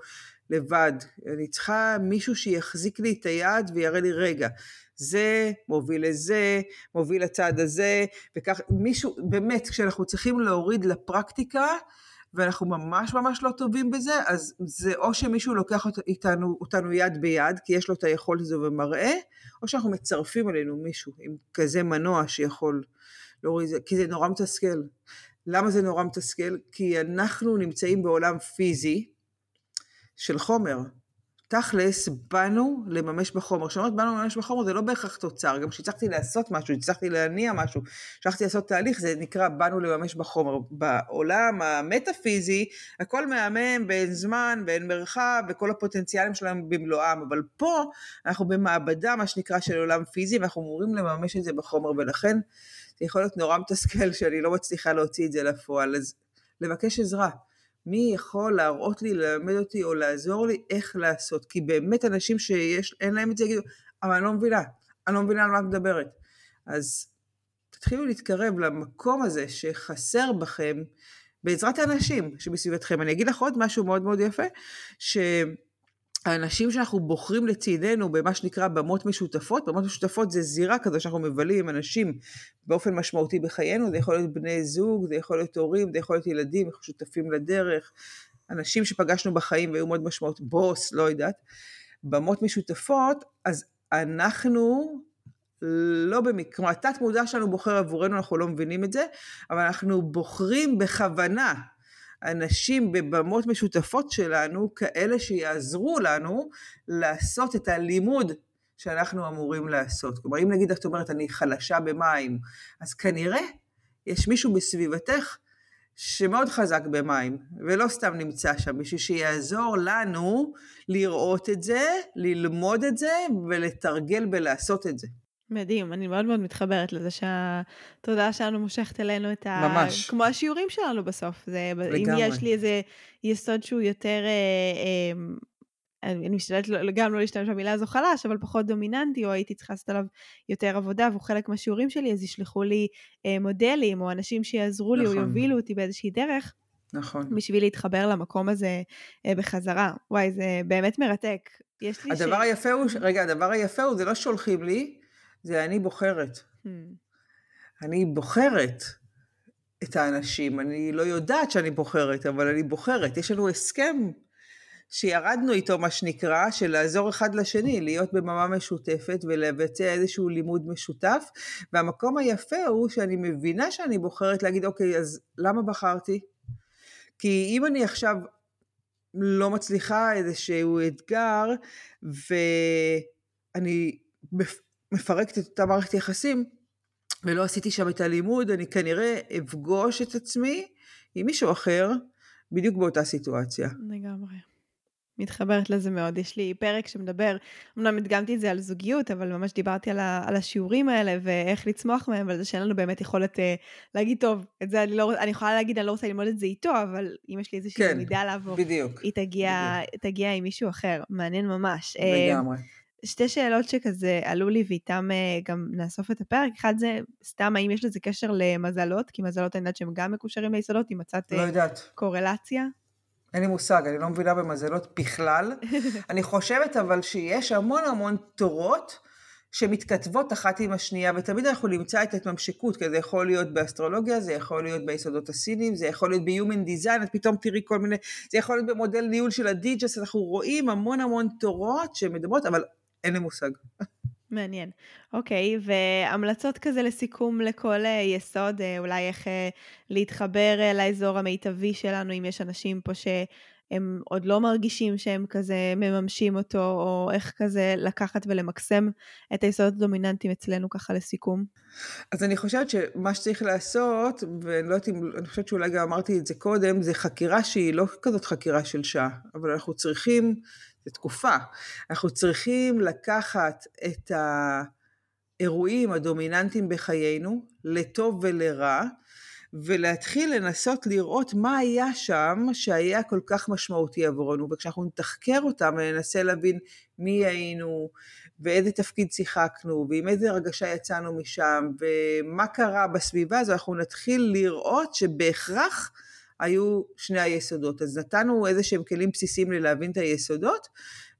לבד. אני צריכה מישהו שיחזיק לי את היד ויראה לי, רגע, זה מוביל לזה, מוביל לצד הזה, וכך, מישהו, באמת, כשאנחנו צריכים להוריד לפרקטיקה, ואנחנו ממש ממש לא טובים בזה, אז זה או שמישהו לוקח אותנו, אותנו יד ביד, כי יש לו את היכולת הזו ומראה, או שאנחנו מצרפים אלינו מישהו עם כזה מנוע שיכול להוריד את זה, כי זה נורא מתסכל. למה זה נורא מתסכל? כי אנחנו נמצאים בעולם פיזי של חומר. תכלס, באנו לממש בחומר. כשאומרת באנו לממש בחומר זה לא בהכרח תוצר, גם כשהצלחתי לעשות משהו, הצלחתי להניע משהו, הצלחתי לעשות תהליך, זה נקרא באנו לממש בחומר. בעולם המטאפיזי, הכל מהמם ואין זמן ואין מרחב וכל הפוטנציאלים שלהם במלואם, אבל פה אנחנו במעבדה, מה שנקרא, של עולם פיזי, ואנחנו אמורים לממש את זה בחומר, ולכן זה יכול להיות נורא מתסכל שאני לא מצליחה להוציא את זה לפועל, אז לבקש עזרה. מי יכול להראות לי, ללמד אותי או לעזור לי איך לעשות? כי באמת אנשים שאין להם את זה יגידו, אבל אני לא מבינה, אני לא מבינה על מה את מדברת. אז תתחילו להתקרב למקום הזה שחסר בכם בעזרת האנשים שבסביבתכם. אני אגיד לך עוד משהו מאוד מאוד יפה, ש... האנשים שאנחנו בוחרים לצידנו במה שנקרא במות משותפות, במות משותפות זה זירה כזו שאנחנו מבלים עם אנשים באופן משמעותי בחיינו, זה יכול להיות בני זוג, זה יכול להיות הורים, זה יכול להיות ילדים, אנחנו שותפים לדרך, אנשים שפגשנו בחיים והיו מאוד משמעותיים, בוס, לא יודעת, במות משותפות, אז אנחנו לא במקרה, התת מודע שלנו בוחר עבורנו, אנחנו לא מבינים את זה, אבל אנחנו בוחרים בכוונה אנשים בבמות משותפות שלנו, כאלה שיעזרו לנו לעשות את הלימוד שאנחנו אמורים לעשות. כלומר, אם נגיד את אומרת, אני חלשה במים, אז כנראה יש מישהו בסביבתך שמאוד חזק במים, ולא סתם נמצא שם, בשביל שיעזור לנו לראות את זה, ללמוד את זה ולתרגל בלעשות את זה. מדהים, אני מאוד מאוד מתחברת לזה שהתודעה שלנו מושכת אלינו את ה... ממש. כמו השיעורים שלנו בסוף. זה, לגמרי. אם יש לי איזה יסוד שהוא יותר... אה, אה, אני אני משתדלת לא- גם לא להשתמש במילה הזו חלש, אבל פחות דומיננטי, או הייתי צריכה לעשות עליו יותר עבודה, והוא חלק מהשיעורים שלי, אז ישלחו לי אה, מודלים, או אנשים שיעזרו לי, או נכון. יובילו אותי באיזושהי דרך, נכון. בשביל להתחבר למקום הזה אה, בחזרה. וואי, זה באמת מרתק. יש לי הדבר היפה הוא, ש- רגע, הדבר היפה הוא, זה לא שולחים לי, זה אני בוחרת. Hmm. אני בוחרת את האנשים, אני לא יודעת שאני בוחרת, אבל אני בוחרת. יש לנו הסכם שירדנו איתו, מה שנקרא, של לעזור אחד לשני, להיות בממה משותפת ולבצע איזשהו לימוד משותף. והמקום היפה הוא שאני מבינה שאני בוחרת להגיד, אוקיי, אז למה בחרתי? כי אם אני עכשיו לא מצליחה איזשהו אתגר, ואני מפרקת את אותה מערכת יחסים, ולא עשיתי שם את הלימוד, אני כנראה אפגוש את עצמי עם מישהו אחר, בדיוק באותה סיטואציה. לגמרי. מתחברת לזה מאוד. יש לי פרק שמדבר, אמנם הדגמתי את זה על זוגיות, אבל ממש דיברתי על, ה, על השיעורים האלה ואיך לצמוח מהם, ועל זה שאין לנו באמת יכולת אה, להגיד, טוב, את זה אני לא, אני יכולה להגיד, אני לא רוצה ללמוד את זה איתו, אבל אם יש לי איזושהי כן, למידה לעבור, בדיוק. היא תגיע, תגיע עם מישהו אחר. מעניין ממש. אה, לגמרי. שתי שאלות שכזה עלו לי ואיתם אה, גם נאסוף את הפרק. אחד זה, סתם, האם יש לזה קשר למזלות? כי מזלות אני יודעת שהם גם מקושרים ליסודות, אם מצאת לא אה, יודעת. קורלציה. אין לי מושג, אני לא מבינה במזלות בכלל. אני חושבת אבל שיש המון המון תורות שמתכתבות אחת עם השנייה, ותמיד אנחנו נמצא את ההתממשקות, כי זה יכול להיות באסטרולוגיה, זה יכול להיות ביסודות הסינים, זה יכול להיות ב-Human Design, את פתאום תראי כל מיני, זה יכול להיות במודל ניהול של הדיג'ס, אנחנו רואים המון המון תורות שמדברות, אבל אין לי מושג. מעניין. אוקיי, והמלצות כזה לסיכום לכל אה, יסוד, אה, אולי איך אה, להתחבר לאזור המיטבי שלנו, אם יש אנשים פה שהם עוד לא מרגישים שהם כזה מממשים אותו, או איך כזה לקחת ולמקסם את היסודות הדומיננטיים אצלנו ככה לסיכום. אז אני חושבת שמה שצריך לעשות, ואני לא יודעת אם, אני חושבת שאולי גם אמרתי את זה קודם, זה חקירה שהיא לא כזאת חקירה של שעה, אבל אנחנו צריכים, זו תקופה, אנחנו צריכים לקחת את האירועים הדומיננטיים בחיינו, לטוב ולרע, ולהתחיל לנסות לראות מה היה שם שהיה כל כך משמעותי עבורנו, וכשאנחנו נתחקר אותם וננסה להבין מי היינו, ואיזה תפקיד שיחקנו, ועם איזה הרגשה יצאנו משם, ומה קרה בסביבה הזו, אנחנו נתחיל לראות שבהכרח היו שני היסודות. אז נתנו איזה שהם כלים בסיסיים ללהבין את היסודות,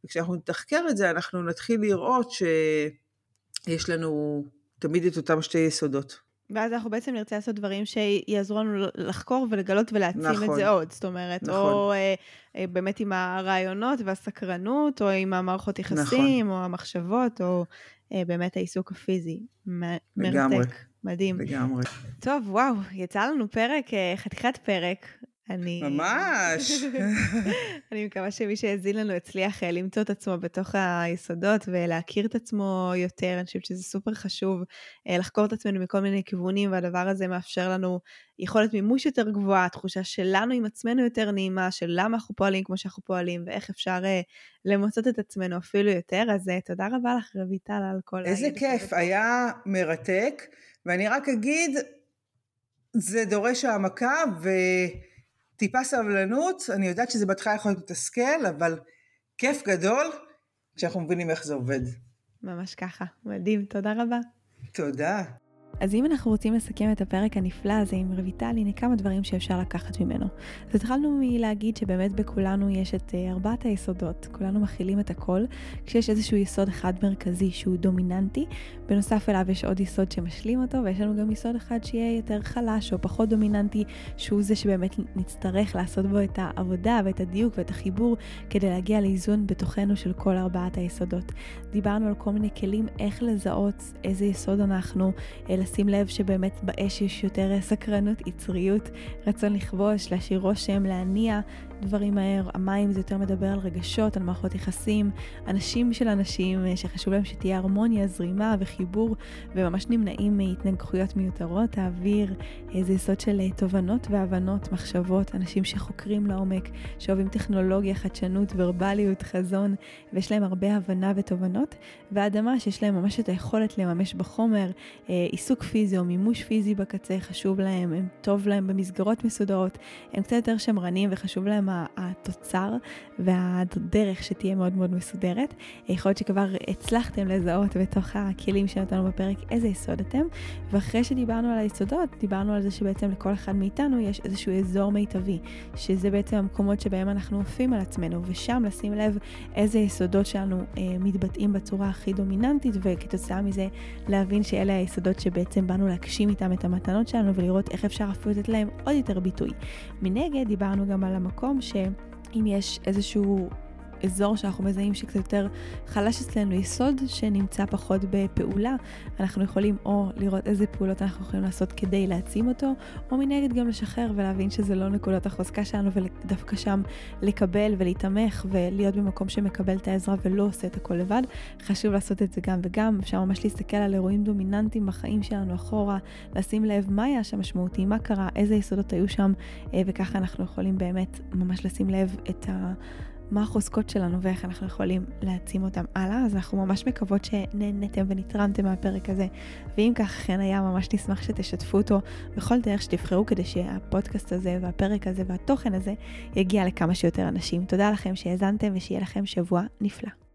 וכשאנחנו נתחקר את זה, אנחנו נתחיל לראות שיש לנו תמיד את אותם שתי יסודות. ואז אנחנו בעצם נרצה לעשות דברים שיעזרו לנו לחקור ולגלות ולהעצים נכון, את נכון. זה עוד. זאת אומרת, נכון. או אה, אה, באמת עם הרעיונות והסקרנות, או עם המערכות יחסים, נכון. או המחשבות, או אה, באמת העיסוק הפיזי. מ- לגמרי. מרתק, מדהים. לגמרי. טוב, וואו, יצא לנו פרק, אה, חתיכת פרק. אני... ממש. אני מקווה שמי שהאזין לנו הצליח אה, למצוא את עצמו בתוך היסודות ולהכיר את עצמו יותר. אני חושבת שזה סופר חשוב אה, לחקור את עצמנו מכל מיני כיוונים, והדבר הזה מאפשר לנו יכולת מימוש יותר גבוהה, תחושה שלנו עם עצמנו יותר נעימה, של למה אנחנו פועלים כמו שאנחנו פועלים, ואיך אפשר למצות את עצמנו אפילו יותר. אז תודה רבה לך, רויטל, על כל איזה כיף. היה מרתק, ואני רק אגיד, זה דורש העמקה וטיפה סבלנות, אני יודעת שזה בהתחלה יכול להיות מתסכל, אבל כיף גדול כשאנחנו מבינים איך זה עובד. ממש ככה, מדהים, תודה רבה. תודה. אז אם אנחנו רוצים לסכם את הפרק הנפלא הזה עם רויטל, הנה כמה דברים שאפשר לקחת ממנו. אז התחלנו מלהגיד שבאמת בכולנו יש את אה, ארבעת היסודות, כולנו מכילים את הכל, כשיש איזשהו יסוד אחד מרכזי שהוא דומיננטי, בנוסף אליו יש עוד יסוד שמשלים אותו, ויש לנו גם יסוד אחד שיהיה יותר חלש או פחות דומיננטי, שהוא זה שבאמת נצטרך לעשות בו את העבודה ואת הדיוק ואת החיבור, כדי להגיע לאיזון בתוכנו של כל ארבעת היסודות. דיברנו על כל מיני כלים איך לזהות איזה יסוד אנחנו, אה, לשים לב שבאמת באש יש יותר סקרנות, יצריות, רצון לכבוש, להשאיר רושם, להניע, דברים מהר, המים זה יותר מדבר על רגשות, על מערכות יחסים, אנשים של אנשים אה, שחשוב להם שתהיה הרמוניה, זרימה וחיבור, וממש נמנעים מהתנגחויות מיותרות. האוויר אה, זה יסוד של אה, תובנות והבנות, מחשבות, אנשים שחוקרים לעומק, שאוהבים טכנולוגיה, חדשנות, ורבליות, חזון, ויש להם הרבה הבנה ותובנות. והאדמה שיש להם ממש את היכולת לממש בחומר, עיסוק פיזי או מימוש פיזי בקצה, חשוב להם, הם טוב להם במסגרות מסודרות, הם קצת יותר שמרנים וחשוב להם התוצר והדרך שתהיה מאוד מאוד מסודרת. יכול להיות שכבר הצלחתם לזהות בתוך הכלים שנתנו בפרק איזה יסוד אתם, ואחרי שדיברנו על היסודות, דיברנו על זה שבעצם לכל אחד מאיתנו יש איזשהו אזור מיטבי, שזה בעצם המקומות שבהם אנחנו עופים על עצמנו, ושם לשים לב איזה יסודות שלנו אה, מתבטאים בצורה הכי דומיננטית, וכתוצאה מזה להבין שאלה היסודות שבעצם באנו להגשים איתם את המתנות שלנו ולראות איך אפשר אפילו לתת להם עוד יותר ביטוי. מנגד דיברנו גם על המקום שאם יש איזשהו אזור שאנחנו מזהים שקצת יותר חלש אצלנו, יסוד שנמצא פחות בפעולה, אנחנו יכולים או לראות איזה פעולות אנחנו יכולים לעשות כדי להעצים אותו, או מנגד גם לשחרר ולהבין שזה לא נקודות החוזקה שלנו, ודווקא שם לקבל ולהתמך ולהיות במקום שמקבל את העזרה ולא עושה את הכל לבד. חשוב לעשות את זה גם וגם, אפשר ממש להסתכל על אירועים דומיננטיים בחיים שלנו אחורה, לשים לב מה היה שם משמעותי, מה קרה, איזה יסודות היו שם, אה, וככה אנחנו יכולים באמת ממש לשים לב את ה... מה החוזקות שלנו ואיך אנחנו יכולים להעצים אותם הלאה. אז אנחנו ממש מקוות שנהנתם ונתרמתם מהפרק הזה. ואם כך אכן היה, ממש נשמח שתשתפו אותו בכל דרך שתבחרו כדי שהפודקאסט הזה והפרק הזה והתוכן הזה יגיע לכמה שיותר אנשים. תודה לכם שהאזנתם ושיהיה לכם שבוע נפלא.